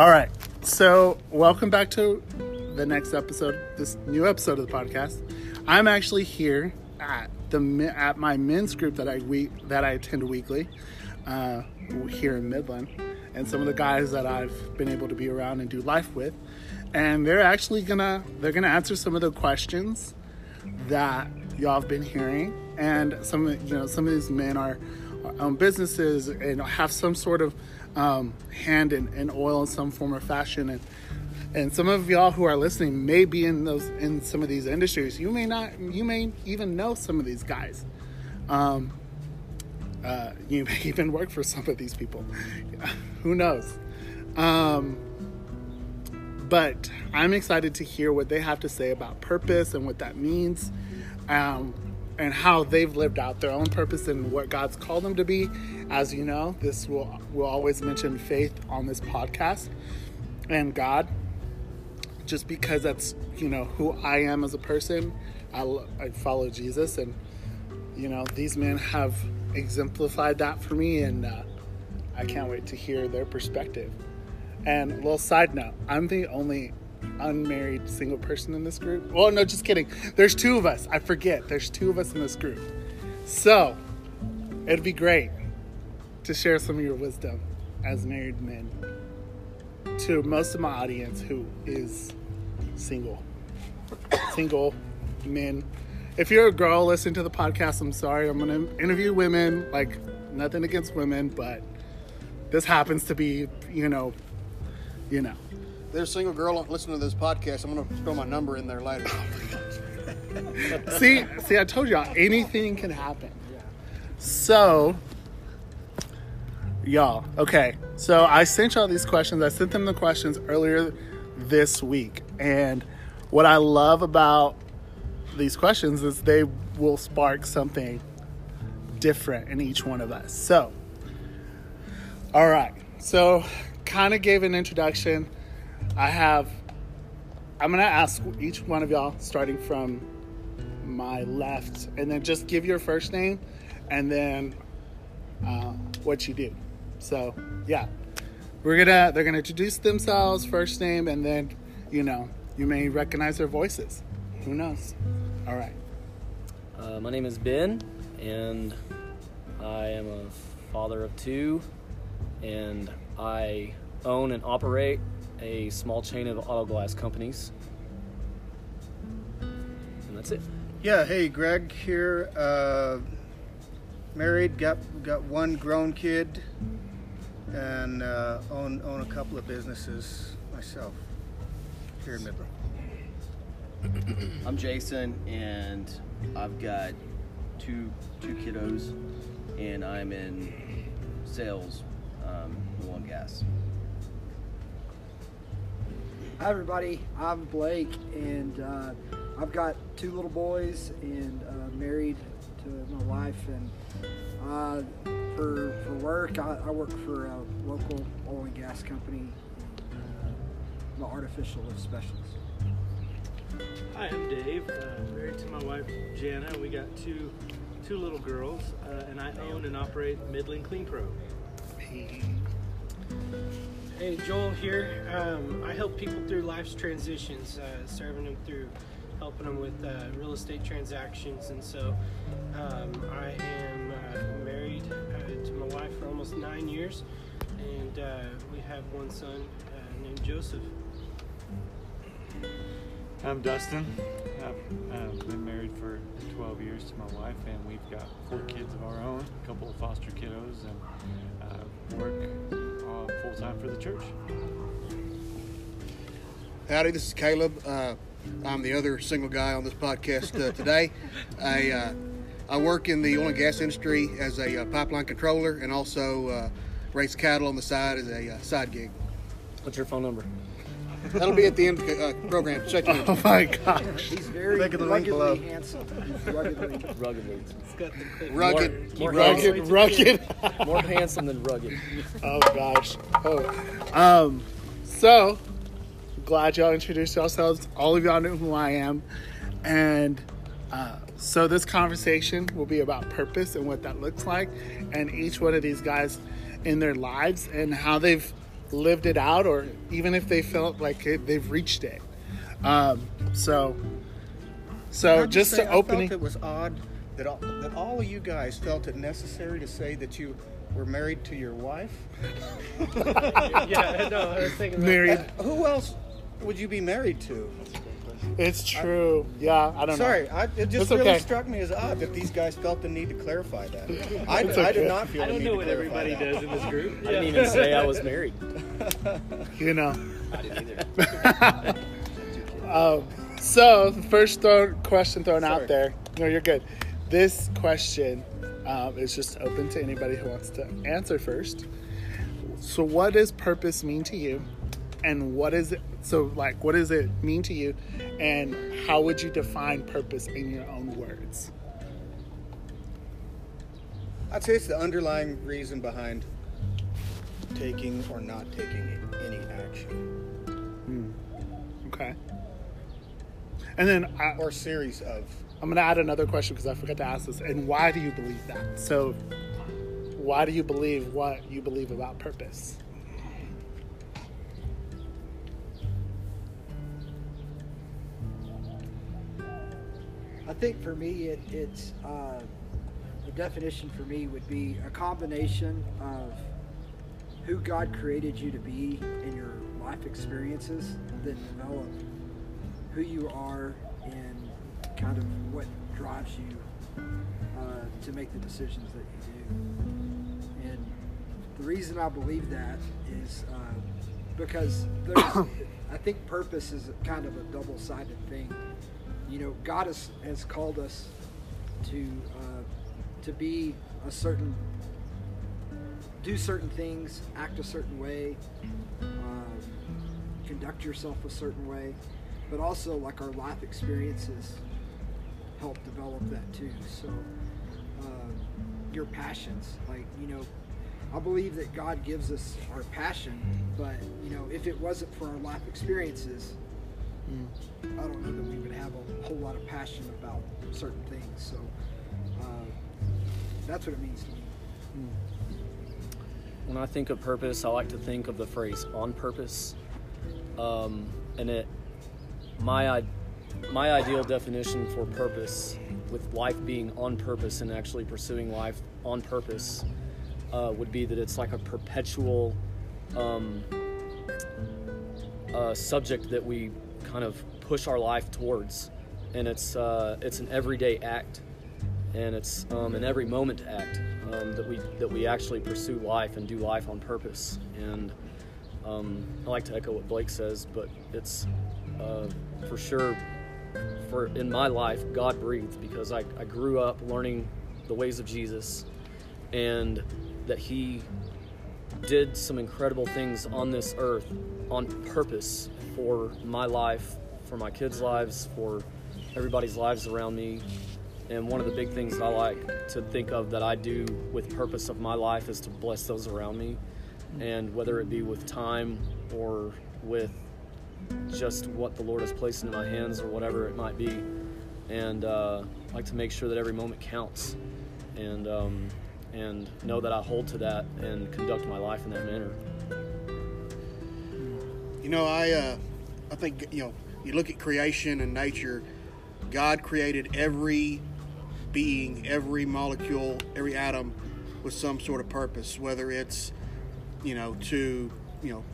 All right. So, welcome back to the next episode, this new episode of the podcast. I'm actually here at the at my men's group that I week that I attend weekly uh, here in Midland, and some of the guys that I've been able to be around and do life with, and they're actually gonna they're gonna answer some of the questions that y'all have been hearing, and some you know some of these men are own businesses and have some sort of um, hand in, in oil in some form or fashion, and and some of y'all who are listening may be in those in some of these industries. You may not, you may even know some of these guys. Um, uh, you may even work for some of these people. Who knows? Um, but I'm excited to hear what they have to say about purpose and what that means, um, and how they've lived out their own purpose and what God's called them to be. As you know, this will will always mention faith on this podcast and God, just because that's you know who I am as a person. I, I follow Jesus, and you know these men have exemplified that for me, and uh, I can't wait to hear their perspective. And a little side note, I'm the only unmarried single person in this group. Well, no, just kidding. There's two of us. I forget. There's two of us in this group. So it'd be great to share some of your wisdom as married men to most of my audience who is single. single men. If you're a girl, listen to the podcast. I'm sorry. I'm going to interview women. Like, nothing against women, but this happens to be, you know, you know. There's a single girl listening to this podcast. I'm going to throw my number in there later. see, see, I told y'all anything can happen. So, y'all, okay. So I sent y'all these questions. I sent them the questions earlier this week, and what I love about these questions is they will spark something different in each one of us. So, all right. So, kind of gave an introduction. I have. I'm gonna ask each one of y'all, starting from my left, and then just give your first name, and then uh, what you do. So, yeah, we're gonna. They're gonna introduce themselves, first name, and then, you know, you may recognize their voices. Who knows? All right. Uh, my name is Ben, and I am a father of two, and I own and operate a small chain of auto glass companies. And that's it. Yeah, hey, Greg here. Uh, married, got got one grown kid, and uh, own own a couple of businesses myself here in Midland. I'm Jason, and I've got two two kiddos, and I'm in sales, um, oil and gas. Hi everybody, I'm Blake, and uh, I've got two little boys, and uh, married to my wife, and uh, for for work, I, I work for a local oil and gas company. Uh, I'm an artificial lift specialist. Hi, I'm Dave. Uh, married to my wife Jana. We got two two little girls, uh, and I own and operate Midland Clean Pro. Hey, Joel here. Um, I help people through life's transitions, uh, serving them through helping them with uh, real estate transactions. And so um, I am uh, married uh, to my wife for almost nine years, and uh, we have one son uh, named Joseph. I'm Dustin. I've uh, been married for 12 years to my wife, and we've got four kids of our own, a couple of foster kiddos, and work uh, full time for the church. Howdy, this is Caleb. Uh, I'm the other single guy on this podcast uh, today. I uh, I work in the oil and gas industry as a uh, pipeline controller, and also uh, raise cattle on the side as a uh, side gig. What's your phone number? That'll be at the end of the uh, program. Check your Oh my gosh. He's very Think of the link ruggedly below. handsome. He's ruggedly. Ruggedly. It's got the rugged. More, Rugged, rugged. more handsome than rugged. Oh gosh. Oh. Um. So glad y'all introduced yourselves. All of y'all know who I am, and uh, so this conversation will be about purpose and what that looks like, and each one of these guys in their lives and how they've lived it out or even if they felt like it, they've reached it. Um, so, so I'd just to I opening. it was odd that all, that all of you guys felt it necessary to say that you were married to your wife. yeah, no, I was thinking Married. Uh, who else would you be married to? It's true. Yeah, I don't Sorry, know. I, it just It's really okay. struck me as odd that these guys felt the need to clarify that. I, It's I okay. did not feel I the don't need know to what clarify everybody that. does in this group. I didn't even say I was married. You know. I didn't either. Um, so the first throw, question thrown Sorry. out there. No, you're good. This question um, is just open to anybody who wants to answer first. So, what does purpose mean to you, and what is it? So, like, what does it mean to you, and how would you define purpose in your own words? I'd say it's the underlying reason behind taking or not taking any action hmm. Okay. And then I, or series of. I'm going to add another question because I forgot to ask this. And why do you believe that? So, why do you believe what you believe about purpose? I think for me, it, it's uh, the definition for me would be a combination of who God created you to be in your life experiences that develop who you are and kind of what drives you uh, to make the decisions that you do. And the reason I believe that is uh, because I think purpose is kind of a double-sided thing you know, God has, has called us to uh, to be a certain, do certain things, act a certain way, uh, conduct yourself a certain way, but also like our life experiences help develop that too. So uh, your passions, like you know, I believe that God gives us our passion, but you know, if it wasn't for our life experiences, I don't know that we would have a whole lot of passion about certain things. So uh, that's what it means to me. When I think of purpose, I like to think of the phrase "on purpose," um, and it my my ideal definition for purpose, with life being on purpose and actually pursuing life on purpose, uh, would be that it's like a perpetual um, uh, subject that we kind of push our life towards, and it's uh, it's an everyday act, and it's um, an every moment act um, that we that we actually pursue life and do life on purpose. And um, I like to echo what Blake says, but it's uh, for sure for in my life God breathed because I, I grew up learning the ways of Jesus, and that He did some incredible things on this earth on purpose for my life, for my kids' lives, for everybody's lives around me. And one of the big things that I like to think of that I do with purpose of my life is to bless those around me. And whether it be with time or with just what the Lord has placed into my hands or whatever it might be. And uh, I like to make sure that every moment counts. And um, and know that I hold to that and conduct my life in that manner. You know, I uh, I think you know you look at creation and nature. God created every being, every molecule, every atom with some sort of purpose. Whether it's you know to you know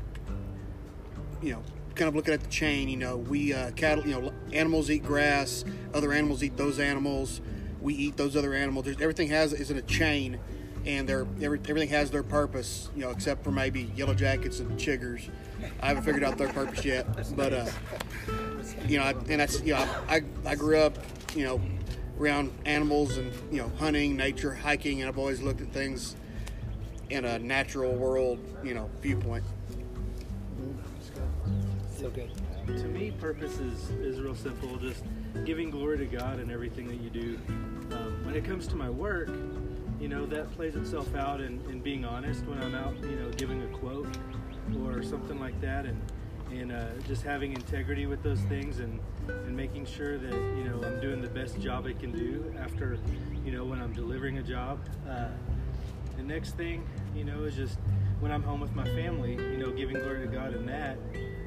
you know kind of looking at the chain. You know, we uh, cattle. You know, animals eat grass. Other animals eat those animals. We eat those other animals. There's, everything has is in a chain, and they're every, everything has their purpose. You know, except for maybe yellow jackets and chiggers. I haven't figured out their purpose yet, but uh, you know, I- and that's you know, I I grew up, you know, around animals and you know, hunting, nature, hiking, and I've always looked at things in a natural world, you know, viewpoint. So good. To me, purpose is, is real simple. Just giving glory to God in everything that you do. Um, when it comes to my work, you know, that plays itself out in, in being honest when I'm out, you know, giving a quote or something like that, and and uh, just having integrity with those things, and and making sure that you know I'm doing the best job I can do after, you know, when I'm delivering a job. Uh, the next thing, you know, is just when I'm home with my family, you know, giving glory to God in that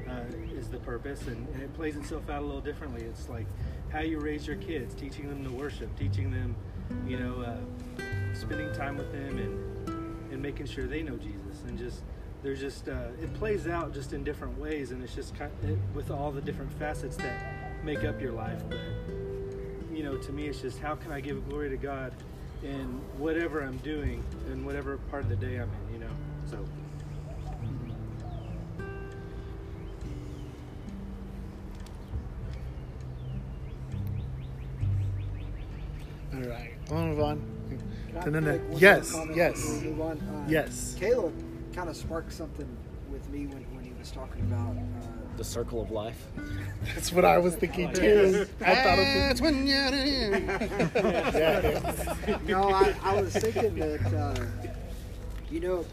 uh, is the purpose, and, and it plays itself out a little differently. It's like how you raise your kids, teaching them to worship, teaching them, you know, uh, spending time with them, and and making sure they know Jesus, and just there's just uh, it plays out just in different ways, and it's just kind it, with all the different facets that make up your life. But you know, to me, it's just how can I give glory to God in whatever I'm doing and whatever part of the day I'm in, you know. So. All right, we'll move on. Can I No, no, no. make one more Yes, yes. before move on? Uh, Yes. Caleb kind of sparked something with me when, when he was talking about. Uh, The circle of life. That's what I was thinking too. I thought of That's when you're in. yeah. no, I, I was thinking that, uh, you know,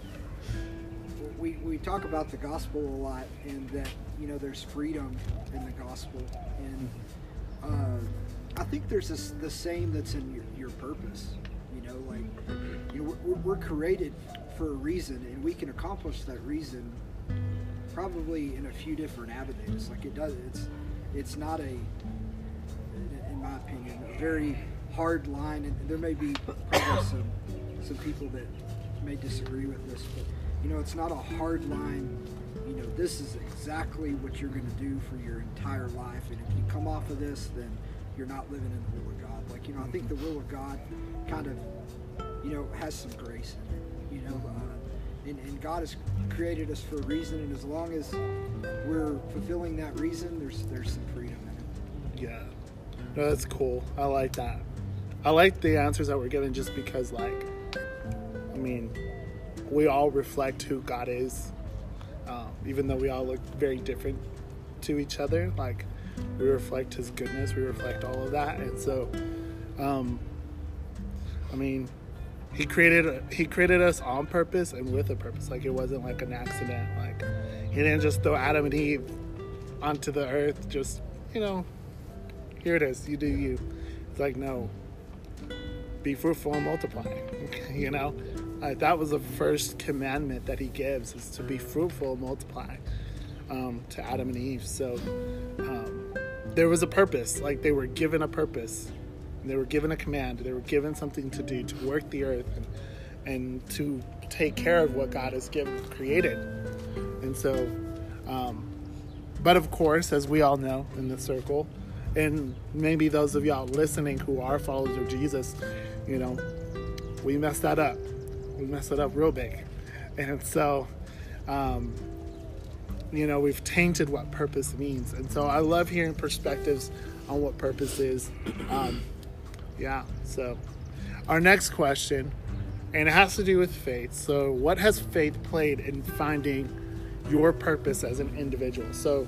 we, we talk about the gospel a lot and that, you know, there's freedom in the gospel. And uh, I think there's this, the same that's in your, your purpose. Like, you know, we're, we're created for a reason and we can accomplish that reason probably in a few different avenues. Like it does, it's, it's not a, in my opinion, a very hard line, and there may be probably some some people that may disagree with this, but you know, it's not a hard line. You know, this is exactly what you're going to do for your entire life, and if you come off of this, then you're not living in the will of God. Like you know, I think the will of God kind of, you know, has some grace in it. You know. Uh, and, and God has created us for a reason, and as long as we're fulfilling that reason, there's there's some freedom in it. Yeah. No, that's cool. I like that. I like the answers that we're given just because, like, I mean, we all reflect who God is, um, even though we all look very different to each other. Like, we reflect His goodness, we reflect all of that, and so, um, I mean, He created He created us on purpose and with a purpose. Like, it wasn't like an accident. Like, He didn't just throw Adam and Eve onto the earth just you know here it is you do you. It's like no. Be fruitful and multiply you know? Like that was the first commandment that he gives is to be fruitful and multiply um, to adam and eve. So um, there was a purpose. Like they were given a purpose they were given a command they were given something to do to work the earth and, and to take care of what god has given created and so um, but of course, as we all know in the circle, and maybe those of y'all listening who are followers of Jesus, you know, we messed that up. We messed it up real big. And so, um, you know, we've tainted what purpose means. And so I love hearing perspectives on what purpose is. Um, yeah, so our next question, and it has to do with faith. So, what has faith played in finding your purpose as an individual? So,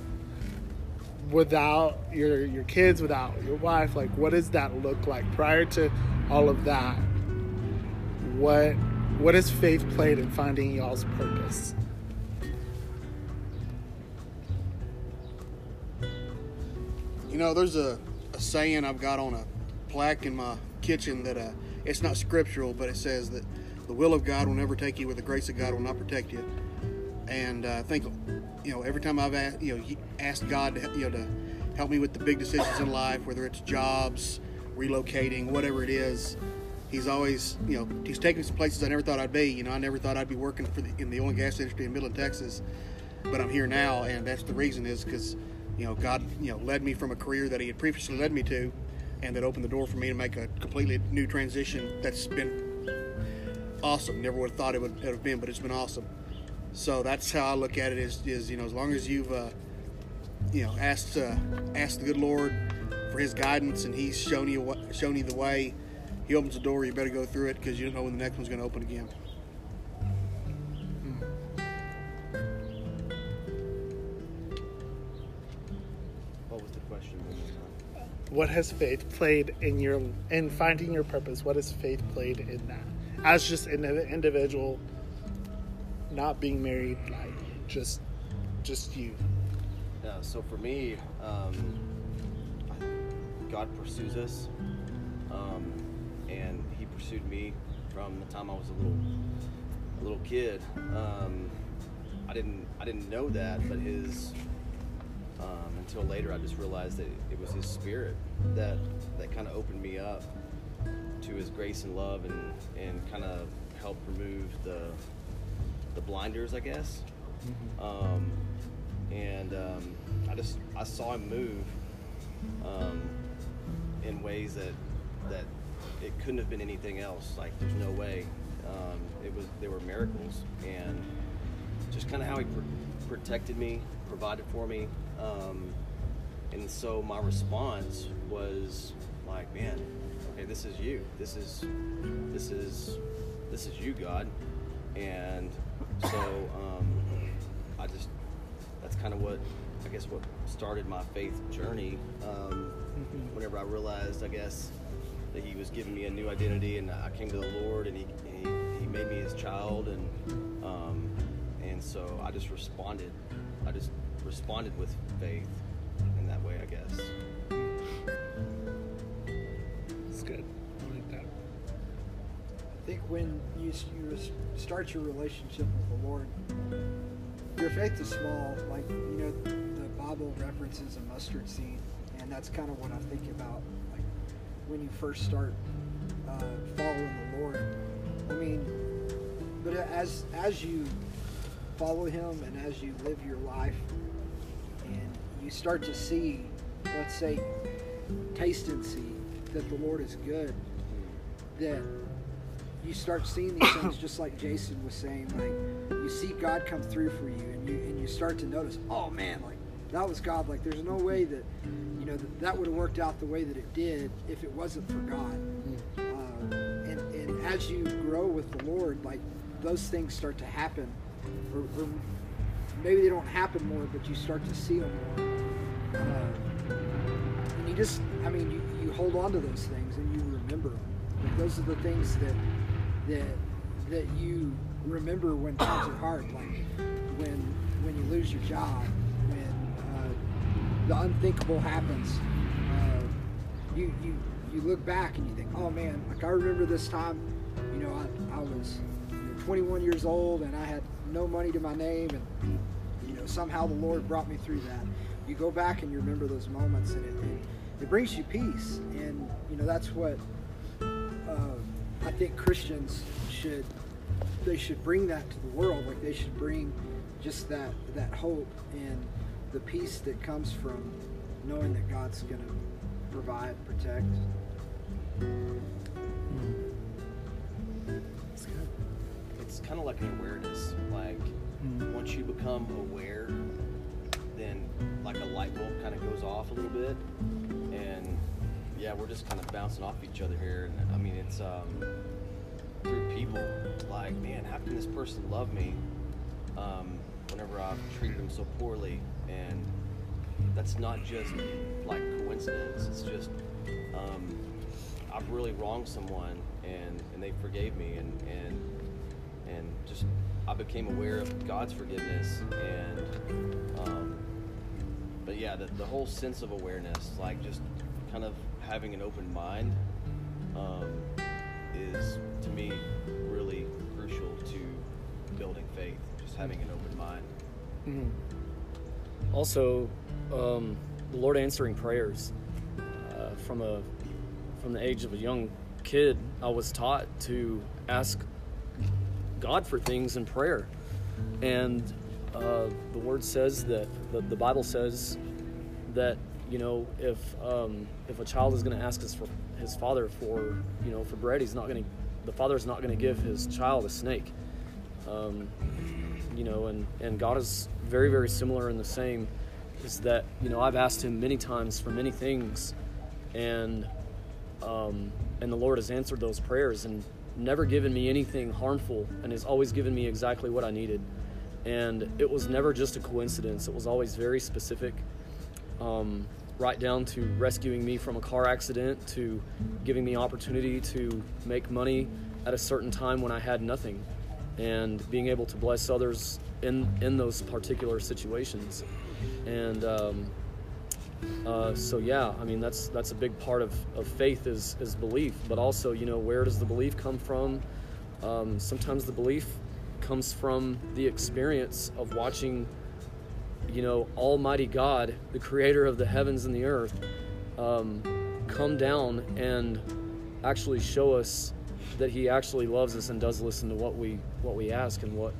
without your your kids, without your wife, like what does that look like prior to all of that? What what has faith played in finding y'all's purpose? You know, there's a, a saying I've got on a plaque in my kitchen that uh, it's not scriptural, but it says that the will of God will never take you, where the grace of God will not protect you. And uh, I think, you know, every time I've asked, you know, asked God to, you know, to help me with the big decisions in life, whether it's jobs, relocating, whatever it is, He's always, you know, He's taken me some places I never thought I'd be. You know, I never thought I'd be working for the, in the oil and gas industry in Midland, Texas, but I'm here now, and that's the reason is because, you know, God, you know, led me from a career that He had previously led me to, and that opened the door for me to make a completely new transition. That's been awesome. Never would have thought it would have been, but it's been awesome. So that's how I look at it. Is, is you know, as long as you've, uh, you know, asked uh, asked the good Lord for His guidance, and He's shown you what, shown you the way. He opens the door. You better go through it because you don't know when the next one's going to open again. What has faith played in your in finding your purpose? What has faith played in that? As just an individual, not being married, like just just you. Yeah, so for me, um, God pursues us, um, and He pursued me from the time I was a little a little kid. Um, I didn't I didn't know that, but his um, until later I just realized that it was his spirit that that kind of opened me up to his grace and love and and kind of helped remove the the blinders, I guess. Um, and um, I just I saw him move um, in ways that that it couldn't have been anything else. Like there's no way. Um, it was they were miracles and just kind of how he pr- protected me, provided for me. Um, and so my response was like, man, okay, this is you. This is this is this is you, God. And so um, I just that's kind of what I guess what started my faith journey. Um, whenever I realized, I guess that He was giving me a new identity, and I came to the Lord, and He He, he made me His child, and um, and so I just responded. I just responded with faith in that way, I guess. It's good. I like that. I think when you, you start your relationship with the Lord, your faith is small. Like, you know, the Bible references a mustard seed, and that's kind of what I think about. Like, when you first start uh, following the Lord. I mean, but as as you follow Him and as you live your life, you start to see, let's say, taste and see that the Lord is good, that you start seeing these things just like Jason was saying, like you see God come through for you and you and you start to notice, oh man, like that was God. Like there's no way that you know that, that would have worked out the way that it did if it wasn't for God. Uh, and and as you grow with the Lord, like those things start to happen, or, or maybe they don't happen more, but you start to see them more. Just, I mean, you, you hold on to those things and you remember them. Like those are the things that that that you remember when times are hard, like when when you lose your job, when uh, the unthinkable happens. Uh, you you you look back and you think, oh man, like I remember this time, you know, I, I was you know, 21 years old and I had no money to my name, and you know somehow the Lord brought me through that. You go back and you remember those moments, and it, it, it brings you peace, and you know that's what uh, I think Christians should they should bring that to the world. Like they should bring just that that hope and the peace that comes from knowing that God's going to provide, protect. It's good. It's kind of like an awareness. Like once you become aware, then like a light bulb kind of goes off a little bit, and yeah, we're just kind of bouncing off each other here. And I mean, it's um, through people. Like, man, how can this person love me um, whenever I've treated them so poorly? And that's not just like coincidence. It's just um, I've really wronged someone, and and they forgave me, and and and just I became aware of God's forgiveness, and um, yeah, the, the whole sense of awareness, like just kind of having an open mind, um, is to me really crucial to building faith. Just having an open mind. Also, um, the Lord answering prayers. Uh, from a from the age of a young kid, I was taught to ask God for things in prayer, and uh, the Word says that the, the Bible says that you know if um, if a child is going to ask his for his father for you know for bread, he's not going to the father is not going to give his child a snake. Um, you know, and, and God is very, very similar in the same is that, you know, I've asked him many times for many things and um, and the Lord has answered those prayers and never given me anything harmful and has always given me exactly what I needed. And it was never just a coincidence. It was always very specific, um, right down to rescuing me from a car accident, to giving me opportunity to make money at a certain time when I had nothing, and being able to bless others in in those particular situations. And um, uh, so yeah, I mean that's that's a big part of, of faith is is belief, but also you know where does the belief come from? Um, sometimes the belief comes from the experience of watching, you know, Almighty God, the creator of the heavens and the earth, um, come down and actually show us that he actually loves us and does listen to what we what we ask and what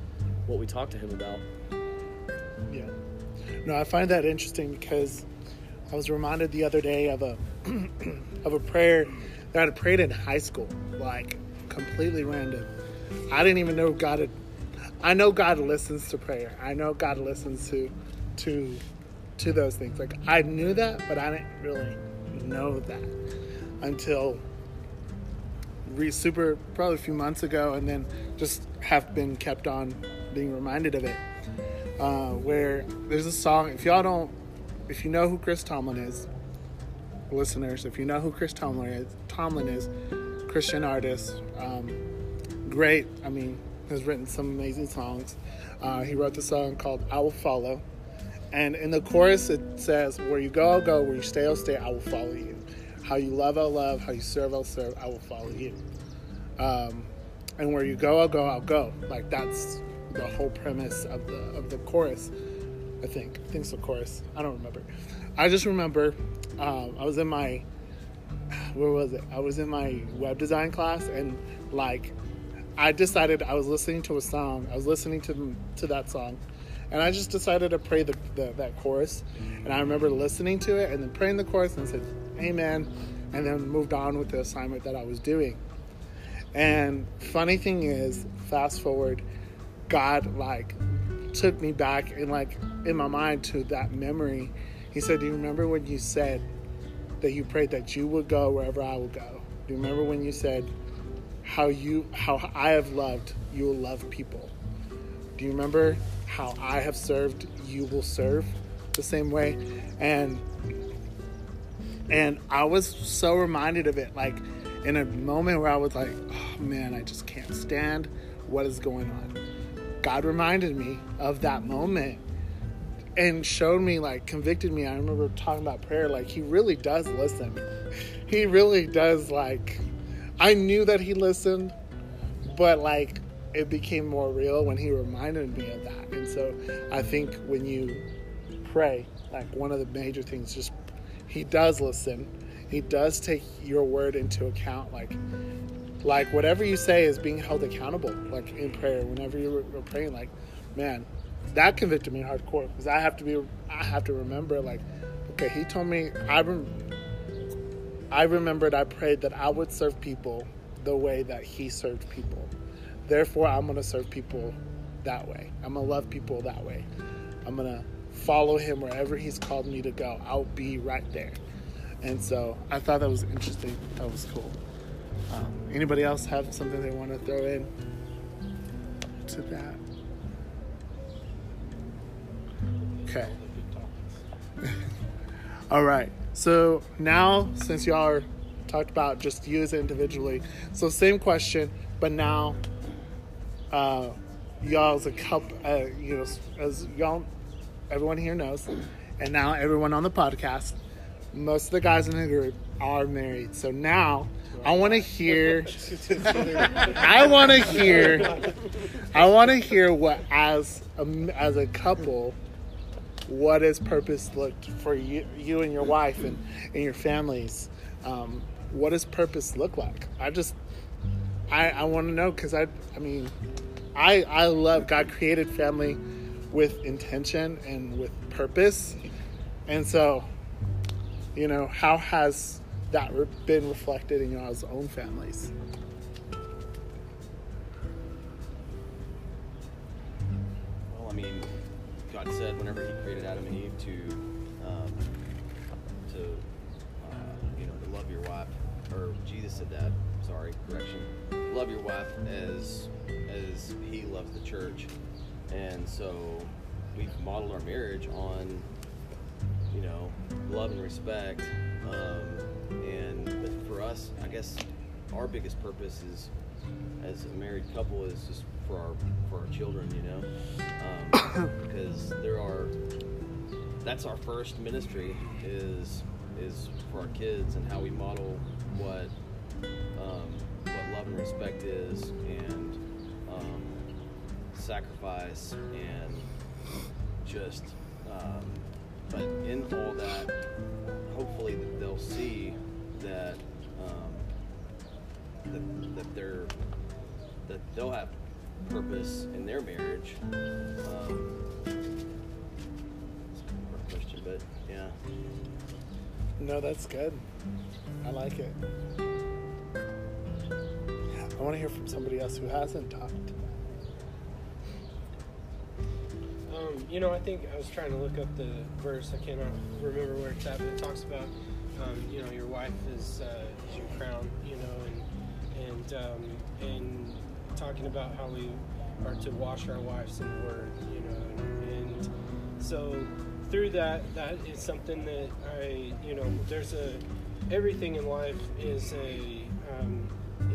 what we talk to him about. Yeah. No, I find that interesting because I was reminded the other day of a of a prayer that I prayed in high school, like completely random. I didn't even know God had. I know God listens to prayer. I know God listens to to to those things. Like I knew that, but I didn't really know that until re- super probably a few months ago, and then just have been kept on being reminded of it. Uh, where there's a song. If y'all don't, if you know who Chris Tomlin is, listeners, if you know who Chris Tomlin is, Tomlin is, Christian artist, um, great. I mean, has written some amazing songs. Uh, he wrote the song called "I Will Follow," and in the chorus it says, "Where you go, I'll go. Where you stay, I'll stay. I will follow you. How you love, I'll love. How you serve, I'll serve. I will follow you." Um, and where you go, I'll go. I'll go. Like that's the whole premise of the of the chorus. I think. I think it's the chorus. I don't remember. I just remember um, I was in my where was it? I was in my web design class and like I decided I was listening to a song. I was listening to to that song, and I just decided to pray the, the that chorus. And I remember listening to it and then praying the chorus and said Amen, and then moved on with the assignment that I was doing. And funny thing is, fast forward, God like took me back and like in my mind to that memory. He said, "Do you remember when you said that you prayed that you would go wherever I would go? Do you remember when you said how you how I have loved, you will love people? Do you remember how I have served, you will serve the same way?" And and I was so reminded of it like in a moment where I was like, "Oh man, I just can't stand what is going on." God reminded me of that moment and showed me like convicted me. I remember talking about prayer like he really does listen. He really does like I knew that he listened, but like it became more real when he reminded me of that. And so I think when you pray, like one of the major things just he does listen. He does take your word into account like like whatever you say is being held accountable like in prayer whenever you're praying like man that convicted me hardcore because i have to be i have to remember like okay he told me i rem- i remembered i prayed that i would serve people the way that he served people therefore i'm going to serve people that way i'm going to love people that way i'm going to follow him wherever he's called me to go i'll be right there and so i thought that was interesting that was cool um, anybody else have something they want to throw in to that? Okay. All right. So now, since y'all are talked about just you as individually, so same question, but now, uh, y'all as a couple, uh, you know, as y'all, everyone here knows, and now everyone on the podcast, most of the guys in the group are married. So now I want to hear. I want to hear. I want to hear what as a, as a couple, what has purpose looked for you, you and your wife and, and your families. Um, what does purpose look like? I just, I, I want to know because I, I mean, I, I love God created family with intention and with purpose, and so, you know, how has that re- been reflected in y'all's own families? Well, I mean, God said whenever He created Adam and Eve to, um, to, uh, you know, to love your wife, or Jesus said that. Sorry, correction. Love your wife as as He loves the church, and so we've modeled our marriage on, you know, love and respect. Um, and for us, I guess our biggest purpose is as a married couple is just for our for our children, you know, um, because there are that's our first ministry is is for our kids and how we model what respect is and um, sacrifice and just um, but in all that hopefully they'll see that um, that, that they're that they'll have purpose in their marriage um, question but yeah No, that's good. I like it. I want to hear from somebody else who hasn't talked. Um, you know, I think I was trying to look up the verse. I cannot remember where it's at, but it talks about, um, you know, your wife is, uh, is your crown. You know, and and um, and talking about how we are to wash our wives in the Word. You know, and so through that, that is something that I, you know, there's a everything in life is a, um,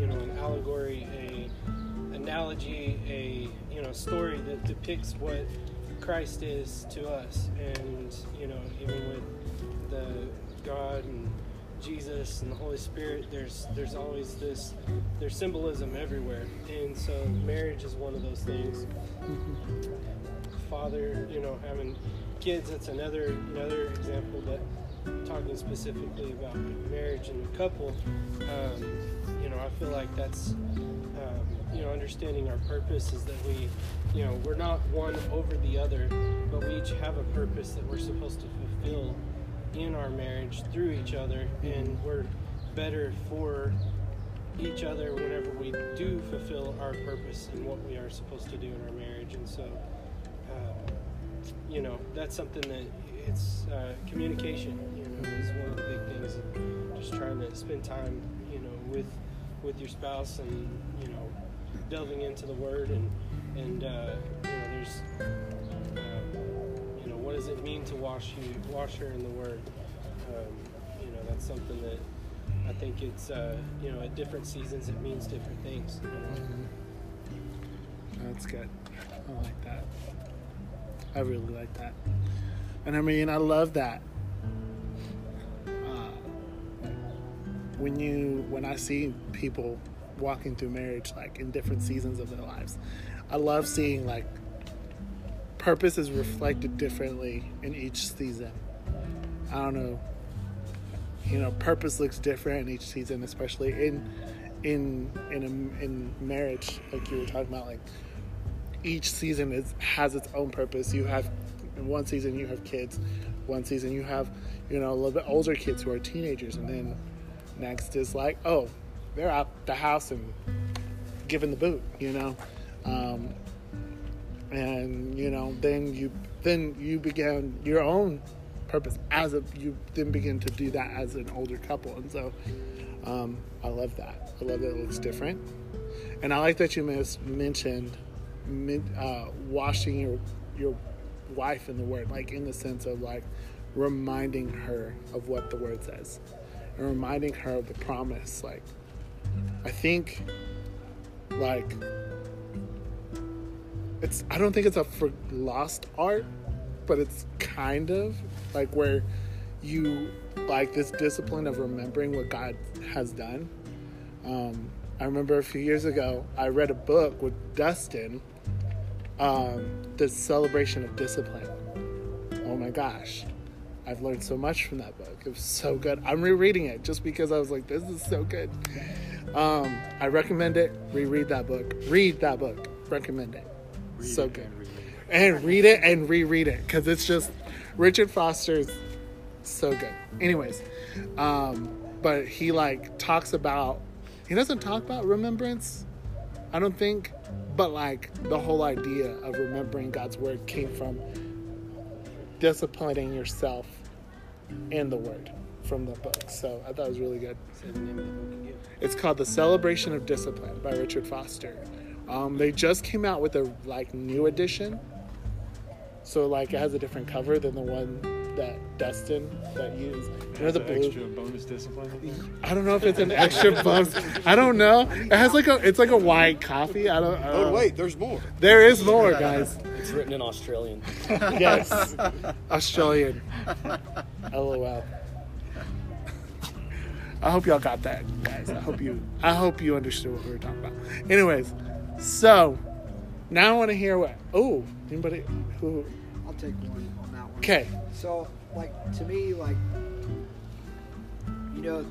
you know, an allegory, a analogy, a you know story that depicts what Christ is to us, and you know even with the God and Jesus and the Holy Spirit, there's there's always this there's symbolism everywhere, and so marriage is one of those things. Father, you know, having kids, that's another another example, but talking specifically about marriage and a couple, um, I feel like that's um, you know understanding our purpose is that we, you know, we're not one over the other, but we each have a purpose that we're supposed to fulfill in our marriage through each other, and we're better for each other whenever we do fulfill our purpose and what we are supposed to do in our marriage, and so. Uh, you know that's something that it's uh, communication you know is one of the big things just trying to spend time you know with with your spouse and you know delving into the word and and uh, you know there's um, you know what does it mean to wash you wash her in the word um, you know that's something that I think it's uh, you know at different seasons it means different things know? That's good. I like that. I really like that. And I mean, I love that. When you, when I see people walking through marriage, like in different seasons of their lives, I love seeing like purpose is reflected differently in each season. I don't know. You know, purpose looks different in each season, especially in in in a, in marriage, like you were talking about, like each season is has its own purpose. You have in one season you have kids, one season you have you know a little bit older kids who are teenagers, and then next is like oh they're out the house and giving the boot, you know, um, and you know then you then you begin your own purpose as a you then begin to do that as an older couple, and so um, I love that. I love that it looks different, and I like that you mis- mentioned uh, washing your your wife in the word, like in the sense of like reminding her of what the word says, and reminding her of the promise. Like, I think, like, it's I don't think it's a for lost art, but it's kind of like where you like this discipline of remembering what God has done. Um, I remember a few years ago, I read a book with Dustin, um, The Celebration of Discipline. Oh my gosh. I've learned so much from that book. It was so good. I'm rereading it just because I was like, this is so good. Um, I recommend it. Reread that book. Read that book. Recommend it. Read so it good. and reread it. And read it and reread it because it's just Richard Foster's so good. Anyways, um, but he like talks about he doesn't talk about remembrance, I don't think, but like the whole idea of remembering God's word came from disciplining yourself in the word from the book. So I thought it was really good. Say the name of the book again. It's called The Celebration of Discipline by Richard Foster. Um, they just came out with a like new edition. So like it has a different cover than the one that Dustin that used. You know Has the blue. extra bonus discipline. I don't know if it's an extra bonus. I don't know. It has like a it's like a white coffee. I don't. I don't Oh wait, there's more. there is more, guys. It's written in Australian. Yes, Australian. LOL. I hope y'all got that, guys. I hope you. I hope you understood what we were talking about. Anyways, so Now I want to hear what. Oh, anybody who? I'll take one on that one. Okay. So, like to me, like you know,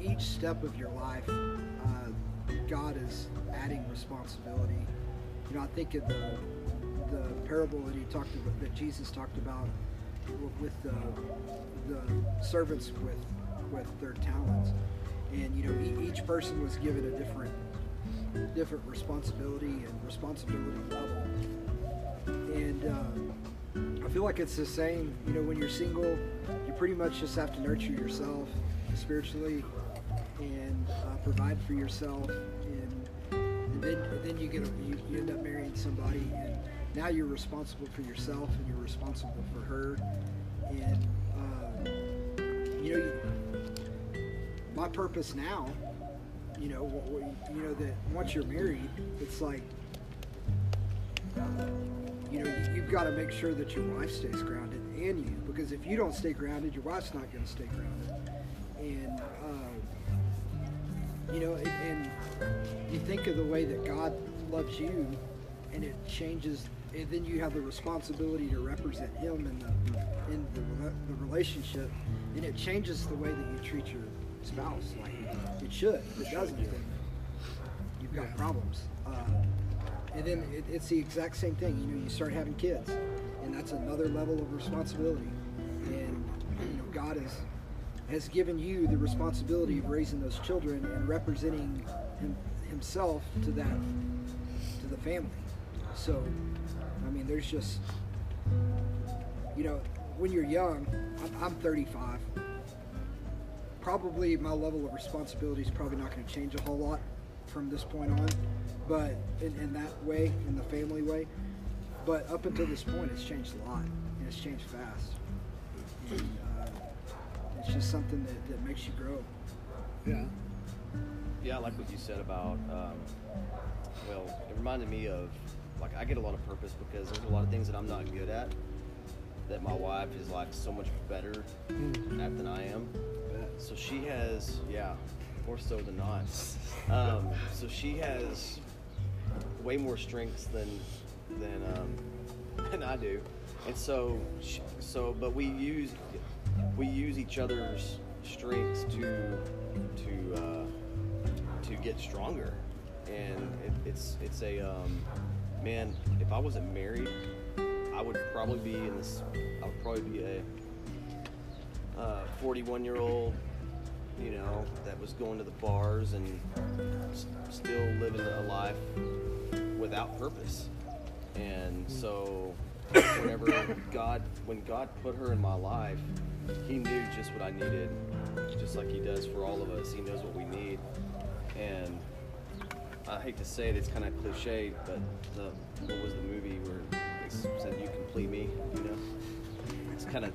each step of your life, uh, God is adding responsibility. You know, I think of the the parable that he talked about, that Jesus talked about with the the servants with with their talents, and you know, each person was given a different different responsibility and responsibility level, and. Um, I feel like it's the same. You know, when you're single, you pretty much just have to nurture yourself spiritually and uh, provide for yourself, and, and then then you get you, you end up marrying somebody, and now you're responsible for yourself and you're responsible for her, and uh, you know, my purpose now, you know, what, what, you know that once you're married, it's like you know, you- you've got to make sure that your wife stays grounded and you, because if you don't stay grounded, your wife's not going to stay grounded. And, uh, you know, and, and you think of the way that God loves you, and it changes, and then you have the responsibility to represent Him in the in the, the relationship, and it changes the way that you treat your spouse. Like it should. If it doesn't, then you've got problems. Uh, and then it, it's the exact same thing. You know, you start having kids, and that's another level of responsibility. And you know, God has has given you the responsibility of raising those children and representing him, Himself to that to the family. So, I mean, there's just you know, when you're young, I'm, I'm 35. Probably my level of responsibility is probably not going to change a whole lot from this point on, but in, in that way, in the family way. But up until this point, it's changed a lot, and it's changed fast. And, uh, it's just something that, that makes you grow. Yeah. Yeah, I like what you said about. Um, well, it reminded me of like I get a lot of purpose because there's a lot of things that I'm not good at that my wife is like so much better at than I am. So she has, yeah, more so than not. Um, so she has way more strengths than than um, than I do, and so she, so but we use we use each other's strengths to to uh, to get stronger, and it, it's it's a um, man. If I wasn't married, I would probably be in this. I would probably be a uh, 41 year old, you know, that was going to the bars and s- still living a life without purpose. And so, whenever God, when God put her in my life, He knew just what I needed, just like He does for all of us. He knows what we need. And I hate to say it, it's kind of cliche, but the what was the movie where they said you complete me? You know, it's kind of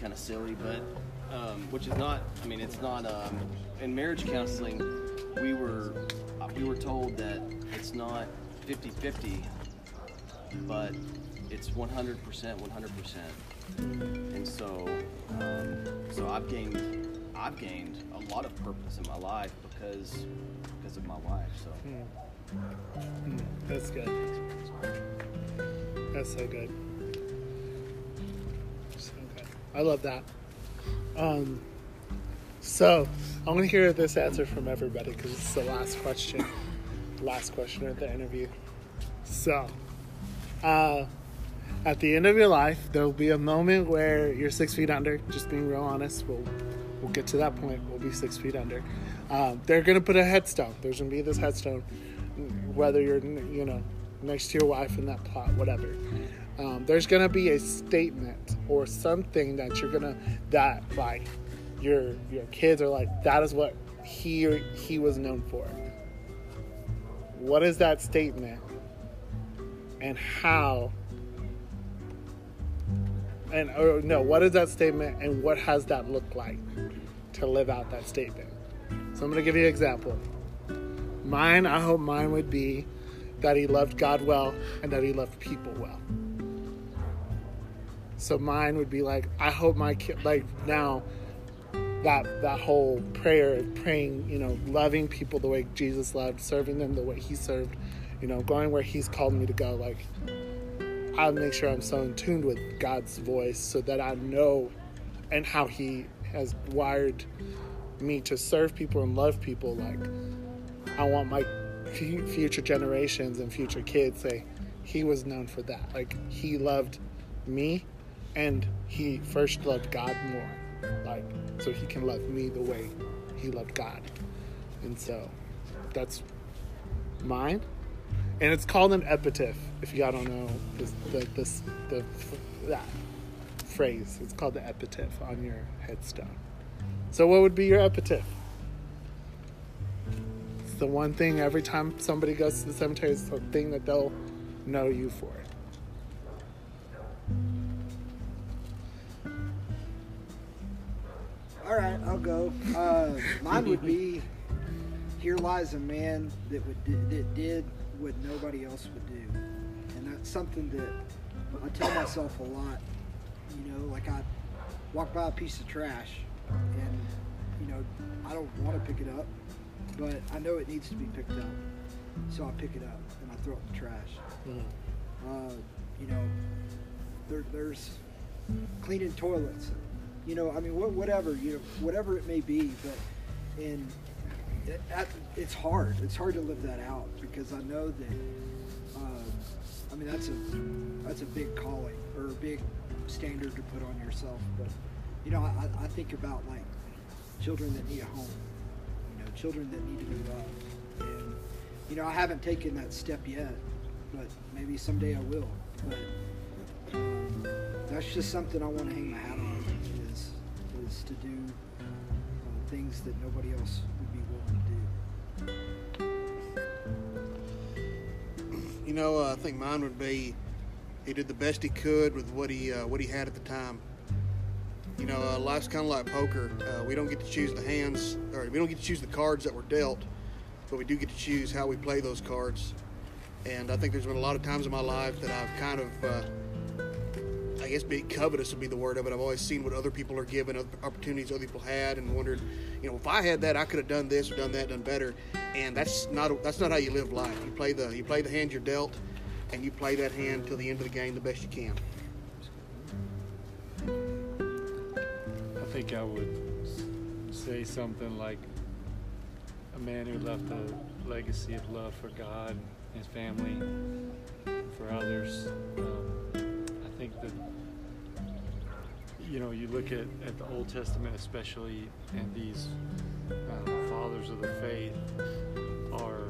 kind of silly, but um, which is not. I mean, it's not. Um, in marriage counseling, we were we were told that it's not 50-50, but it's 100%, 100%. And so, um, so I've gained I've gained a lot of purpose in my life because because of my wife. So. Mm, That's good. That's so good. So good. I love that. Um, so I want to hear this answer from everybody because it's the last question, last question of the interview. So, uh, at the end of your life, there will be a moment where you're six feet under. Just being real honest, we'll we'll get to that point. We'll be six feet under. Um, they're gonna put a headstone. There's gonna be this headstone, whether you're you know next to your wife in that plot, whatever. Um, there's gonna be a statement or something that you're gonna that like your your kids are like that is what he or he was known for. What is that statement? And how and or no, what is that statement and what has that looked like to live out that statement? So I'm gonna give you an example. Mine, I hope mine would be that he loved God well and that he loved people well. So mine would be like, I hope my kid, like now, that that whole prayer of praying, you know, loving people the way Jesus loved, serving them the way He served, you know, going where He's called me to go. Like, I make sure I'm so in tuned with God's voice so that I know and how He has wired me to serve people and love people. Like, I want my future generations and future kids say He was known for that. Like, He loved me and He first loved God more. Like, so He can love me the way He loved God. And so that's mine and it's called an epitaph. If y'all don't know this, the this the that phrase, it's called the epitaph on your headstone. So, what would be your epitaph? It's the one thing every time somebody goes to the cemetery, it's the thing that they'll know you for. All right, I'll go. Uh, mine would be here lies a man that would that did what nobody else would do, and that's something that I tell myself a lot. You know, like I walk by a piece of trash, and you know I don't want to pick it up, but I know it needs to be picked up, so I pick it up and I throw it in the trash. Uh, you know, there, there's cleaning toilets. You know, I mean, what, whatever you know, whatever it may be, but in it, it's hard. It's hard to live that out because I know that. Uh, I mean, that's a that's a big calling or a big standard to put on yourself. But you know, I, I think about like children that need a home. You know, children that need to be loved. And you know, I haven't taken that step yet, but maybe someday I will. But um, that's just something I want to hang my hat on is is to do uh, things that nobody else know, uh, I think mine would be he did the best he could with what he uh, what he had at the time. You know, uh, life's kind of like poker. Uh, we don't get to choose the hands, or we don't get to choose the cards that were dealt, but we do get to choose how we play those cards. And I think there's been a lot of times in my life that I've kind of, uh, I guess, being covetous would be the word of it. I've always seen what other people are given, other opportunities other people had, and wondered, you know, if I had that, I could have done this or done that, done better. And that's not that's not how you live life. You play the you play the hand you're dealt, and you play that hand till the end of the game the best you can. I think I would say something like a man who left a legacy of love for God, his family, for others. Um, I think that you know you look at, at the Old Testament especially, and these uh, fathers of the faith are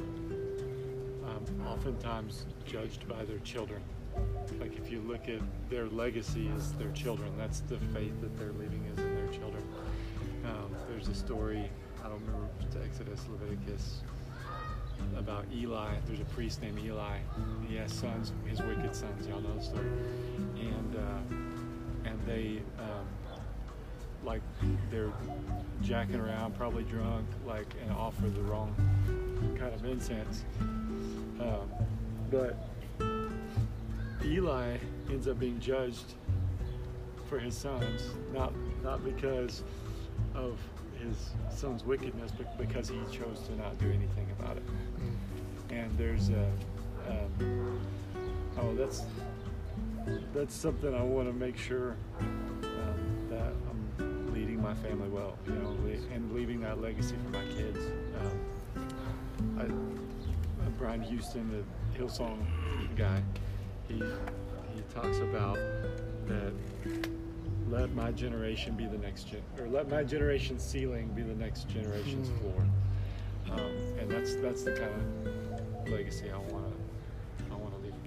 um, oftentimes judged by their children. Like if you look at their legacy as their children, that's the faith that they're leaving is in their children. Um, there's a story, I don't remember it's Exodus, Leviticus, about Eli. There's a priest named Eli. He has sons, his wicked sons. Y'all know the story. And uh, they um, like they're jacking around, probably drunk, like and offer the wrong kind of incense. Um, but Eli ends up being judged for his sons, not not because of his son's wickedness, but because he chose to not do anything about it. And there's a, um, oh, that's that's something I want to make sure um, that I'm leading my family well, you know, and leaving that legacy for my kids. Um, I, uh, Brian Houston, the Hillsong guy, he he talks about that. Let my generation be the next gen, or let my generation's ceiling be the next generation's Hmm. floor. Um, and that's that's the kind of legacy I want to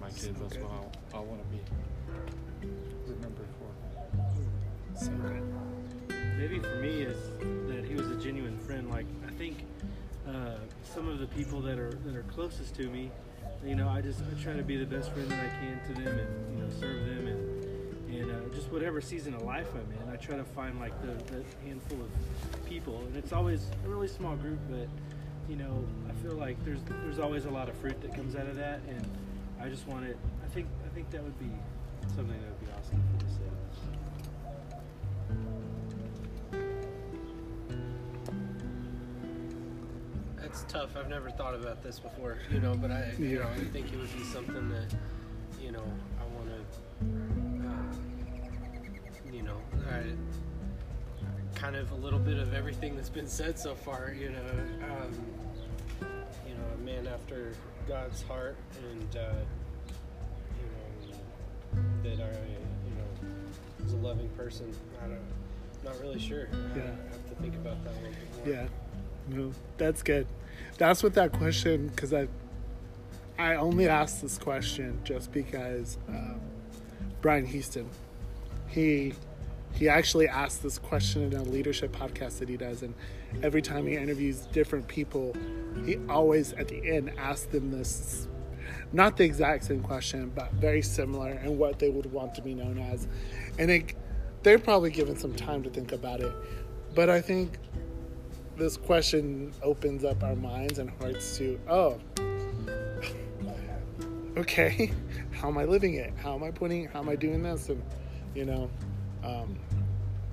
my kids. That's what I, I want to be remembered for. So good. maybe for me is that he was a genuine friend. Like I think uh, some of the people that are that are closest to me, you know, I just I try to be the best friend that I can to them and you know serve them and and uh, just whatever season of life I'm in, I try to find like the, the handful of people, and it's always a really small group, but you know, I feel like there's there's always a lot of fruit that comes out of that, and I just want it. I think I think that would be something that would be awesome for the set. That's tough. I've never thought about this before, you know. But I, you know, I think it would be something that, you know, I want to, uh, you know, I, kind of a little bit of everything that's been said so far, you know. Um, you know, a man, after God's heart, and uh, you know, that I, you know, is a loving person. I don't, not really sure. Yeah. I have to think about that a little bit more. Yeah, no, that's good. That's what that question because I, I only asked this question just because um, Brian Houston, he, he actually asked this question in a leadership podcast that he does, and every time he interviews different people, he always at the end asks them this, not the exact same question, but very similar, and what they would want to be known as, and it, they're probably given some time to think about it, but I think this question opens up our minds and hearts to oh okay how am i living it? How am i putting how am i doing this? And you know um,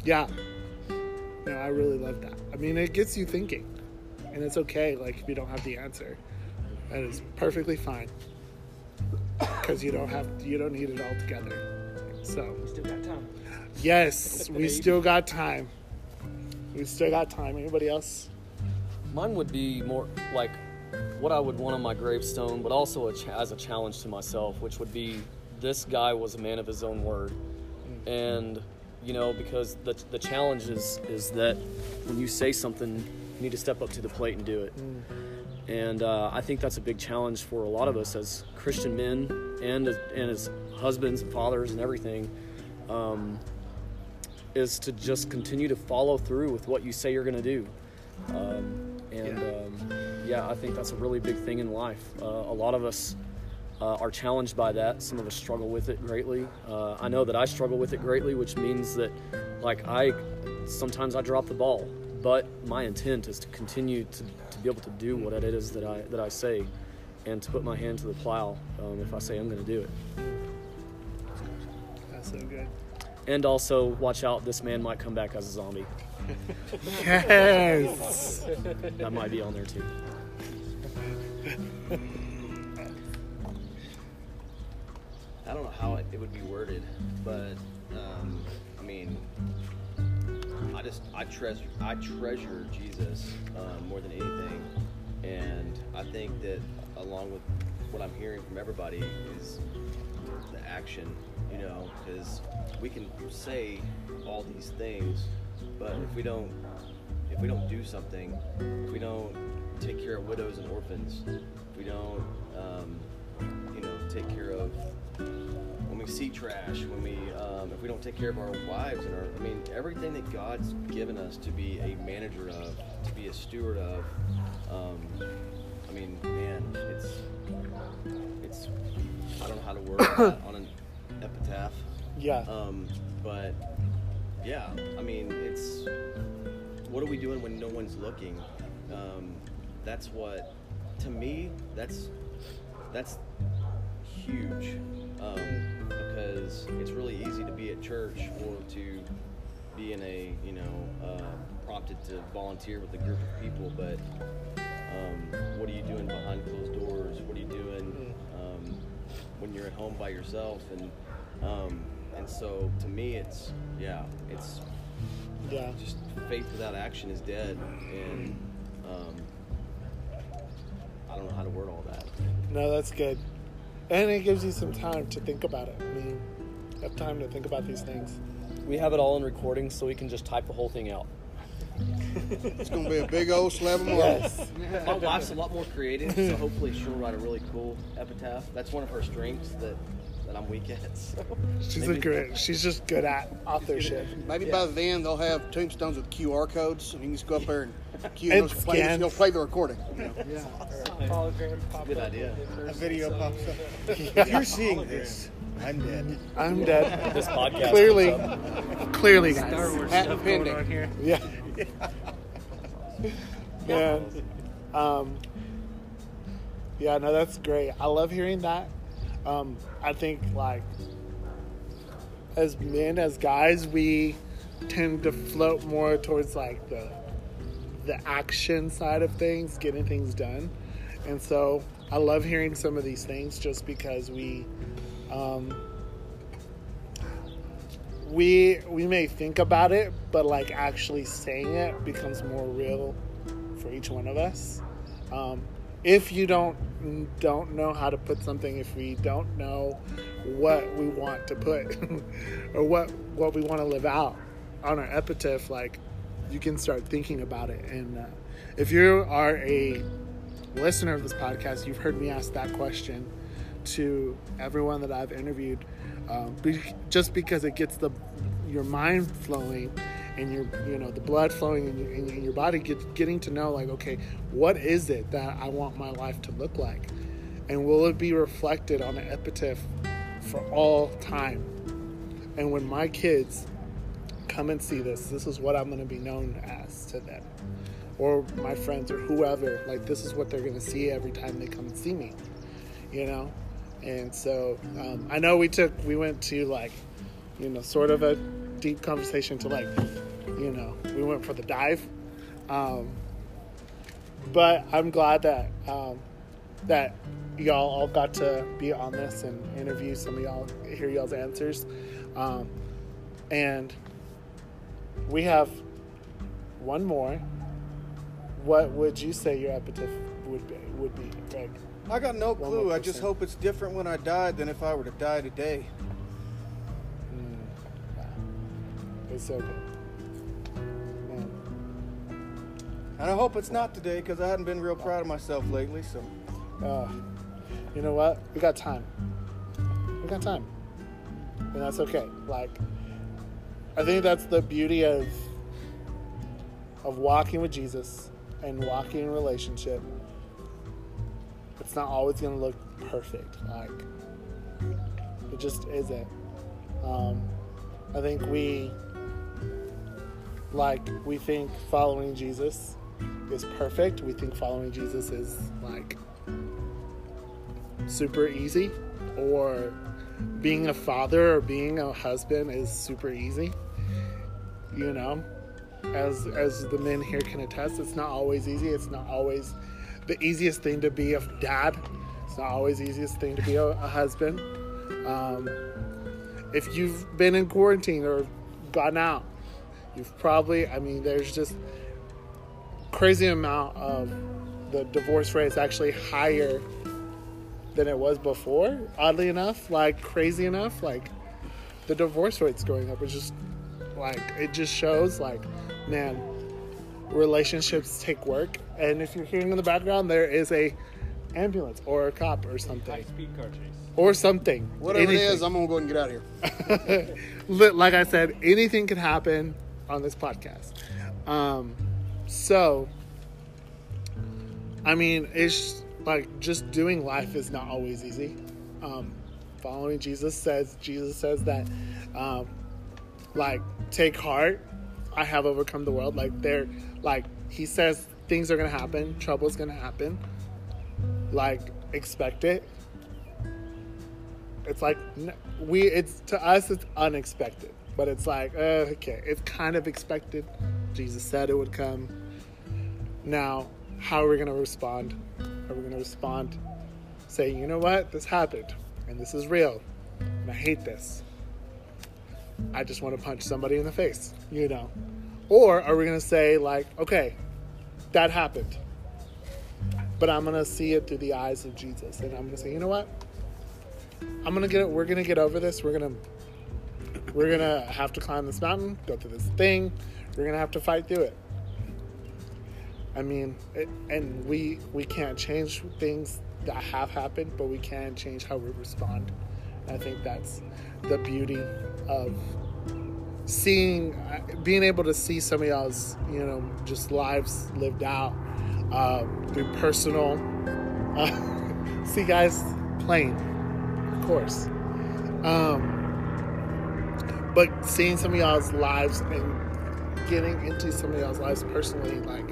yeah no i really love that. I mean it gets you thinking and it's okay like if you don't have the answer. That is perfectly fine because you don't have you don't need it all together so. We Still got time. yes we still got time. We still got time. Anybody else? Mine would be more like what I would want on my gravestone, but also a cha- as a challenge to myself, which would be this guy was a man of his own word. Mm. And, you know, because the, the challenge is, is that when you say something, you need to step up to the plate and do it. And uh, I think that's a big challenge for a lot of us as Christian men and as, and as husbands and fathers and everything. Um, is to just continue to follow through with what you say you're going to do. Um, and yeah. Um, yeah, I think that's a really big thing in life. Uh, a lot of us uh, are challenged by that. Some of us struggle with it greatly. Uh, I know that I struggle with it greatly, which means that, like, I sometimes I drop the ball. But my intent is to continue to, to be able to do what it is that I that I say, and to put my hand to the plow um, if I say I'm going to do it. that's so good And also, watch out, this man might come back as a zombie. yes That might be on there too. I don't know how it, it would be worded, but um, I mean, I just I treasure I treasure Jesus um, more than anything, and I think that along with what I'm hearing from everybody is the action, you know, because we can say all these things, but if we don't if we don't do something, if we don't take care of widows and orphans, if we don't um, you know take care of see trash, when we um, if we don't take care of our wives and our I mean everything that God's given us to be a manager of, to be a steward of. Um, I mean, man, it's it's I don't know how to word that on an epitaph, yeah um, but yeah, I mean it's what are we doing when no one's looking? Um, that's what to me that's that's huge um, because it's really easy to be at church or to be in a you know uh, prompted to volunteer with a group of people but um, what are you doing behind closed doors? What are you doing um, when you're at home by yourself? And um, and so to me it's yeah it's yeah. just faith without action is dead. And um, I don't know how to word all that. No that's good. And it gives you some time to think about it. I mean have time to think about these things We have it all in recording, so we can just type the whole thing out. It's going to be a big old slab of marble. yes My wife's a lot more creative, so hopefully she'll write a really cool epitaph. That's one of her strengths that, that I'm weak at. So she's a great she's just good at authorship Maybe by then they'll have tombstones with QR codes, and you can just go up there and cue And those play, scan. You'll play the recording. you know. Yeah. Hologram pop Good up idea. A video first, pops up. If you're seeing this, I'm dead. i'm dead This podcast clearly comes up. clearly Star guys Wars Patent stuff going on here. yeah yeah um yeah no that's great i love hearing that um i think like as men as guys we tend to float more towards like the the action side of things, getting things done. And so I love hearing some of these things just because we um, we we may think about it, but like actually saying it becomes more real for each one of us. Um, if you don't don't know how to put something, if we don't know what we want to put or what what we want to live out on our epitaph, like you can start thinking about it. And uh, if you are a listener of this podcast, you've heard me ask that question to everyone that I've interviewed, um, just because it gets the your mind flowing and your you know the blood flowing in your, your body, get, getting to know like okay, what is it that I want my life to look like, and will it be reflected on an epitaph for all time? And when my kids come and see this, this is what I'm going to be known as to them. Or my friends or whoever like this is what they're going to see every time they come and see me you know and so um, i know we took we went to like you know sort of a deep conversation to like you know we went for the dive um, but i'm glad that um, that y'all all got to be on this and interview some of y'all hear y'all's answers um, and we have one more what would you say your epitaph would be? Would be, Greg? I got no clue. I just hope it's different when I die than if I were to die today. It's okay. Man. And I hope it's not today because I hadn't been real proud of myself lately. So Uh, you know what? We got time. We got time, and that's okay. Like, I think that's the beauty of of walking with Jesus and walking in relationship. It's not always going to look perfect. Like, it just isn't. Um, I think we like we think following Jesus is perfect. We think following Jesus is like super easy or being a father or being a husband is super easy you know as as the men here can attest it's not always easy it's not always the easiest thing to be a dad it's not always the easiest thing to be a, a husband um, if you've been in quarantine or gone out you've probably i mean there's just crazy amount of the divorce rate is actually higher than it was before. Oddly enough, like crazy enough, like the divorce rate's going up. It's just like it just shows like, man, relationships take work. And if you're hearing in the background, there is a ambulance or a cop or something Speed car chase. or something. Whatever it Anything. is, I'm gonna go and get out of here. Like I said, anything can happen on this podcast. Um, so, I mean, it's like just doing life is not always easy. Um, following Jesus says Jesus says that, um, like, take heart. I have overcome the world. Like, they're like he says things are gonna happen. Trouble's gonna happen. Like, expect it. It's like we it's to us it's unexpected. But it's like uh, okay it's kind of expected. Jesus said it would come. Now how are we to respond? Are we to respond saying you know what? This happened and this is real and i hate this. I just want to punch somebody in the face you know or are we going to say like okay that happened but i'm going to see it through the eyes of jesus and i'm going to say you know what I'm gonna get. it. We're gonna get over this. We're gonna. We're gonna have to climb this mountain, go through this thing. We're gonna have to fight through it. I mean, it, and we we can't change things that have happened, but we can change how we respond. I think that's the beauty of seeing, being able to see some of y'all's, you know, just lives lived out uh, through personal. Uh, see, guys, playing of course. Um, but seeing some of y'all's lives and getting into some of y'all's lives personally, like,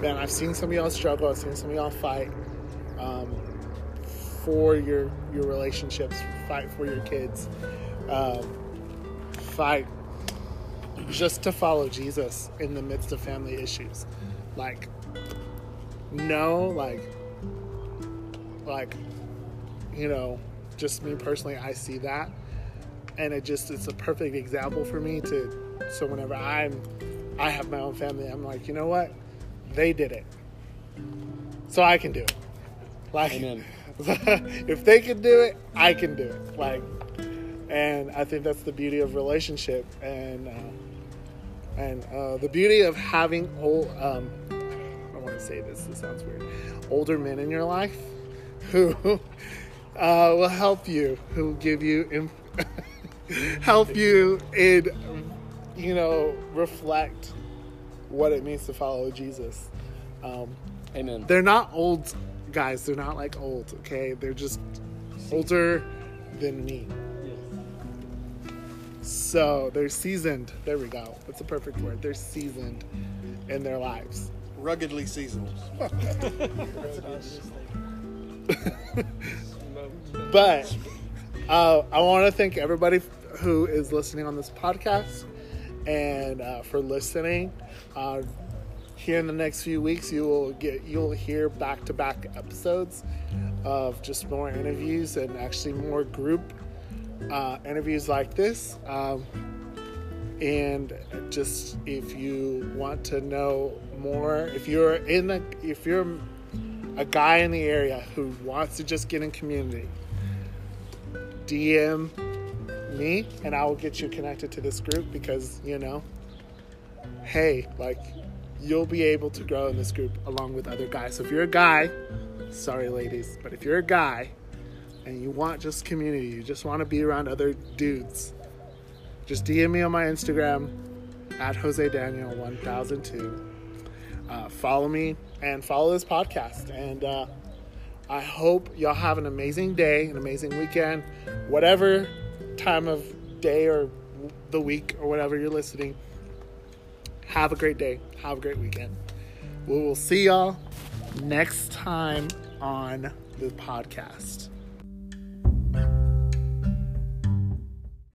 man, I've seen some of y'all struggle. I've seen some of y'all fight um, for your your relationships, fight for your kids, um, fight just to follow Jesus in the midst of family issues. like no, like like you know just me personally i see that. And it just it's a perfect example for me to so whenever i'm i have my own family i'm like you know what? They did it. So i can do it. Like Amen. if they can do it i can do it. Like and i think that's the beauty of relationship. And uh, and uh, the beauty of having old um, i don't want to say this this sounds weird older men in your life who uh, will help you who give you im- help you in you know reflect what it means to follow jesus. Um, Amen. they're not old guys they're not like old okay? They're just older than me so they're seasoned there we go that's a perfect word they're seasoned in their lives Ruggedly seasoned. but uh, I want to thank everybody who is listening on this podcast and uh, for listening. Uh, here in the next few weeks, you will get you'll hear back to back episodes of just more interviews and actually more group uh, interviews like this. Um, and just if you want to know more, if you're in the if you're a guy in the area who wants to just get in community, DM me and I will get you connected to this group because, you know, hey, like you'll be able to grow in this group along with other guys. So if you're a guy, sorry ladies, but if you're a guy and you want just community, you just want to be around other dudes, just DM me on my Instagram at Jose Daniel 1002 uh, follow me and follow this podcast. And uh, I hope y'all have an amazing day, an amazing weekend, whatever time of day or the week or whatever you're listening. Have a great day. Have a great weekend. We will see y'all next time on the podcast.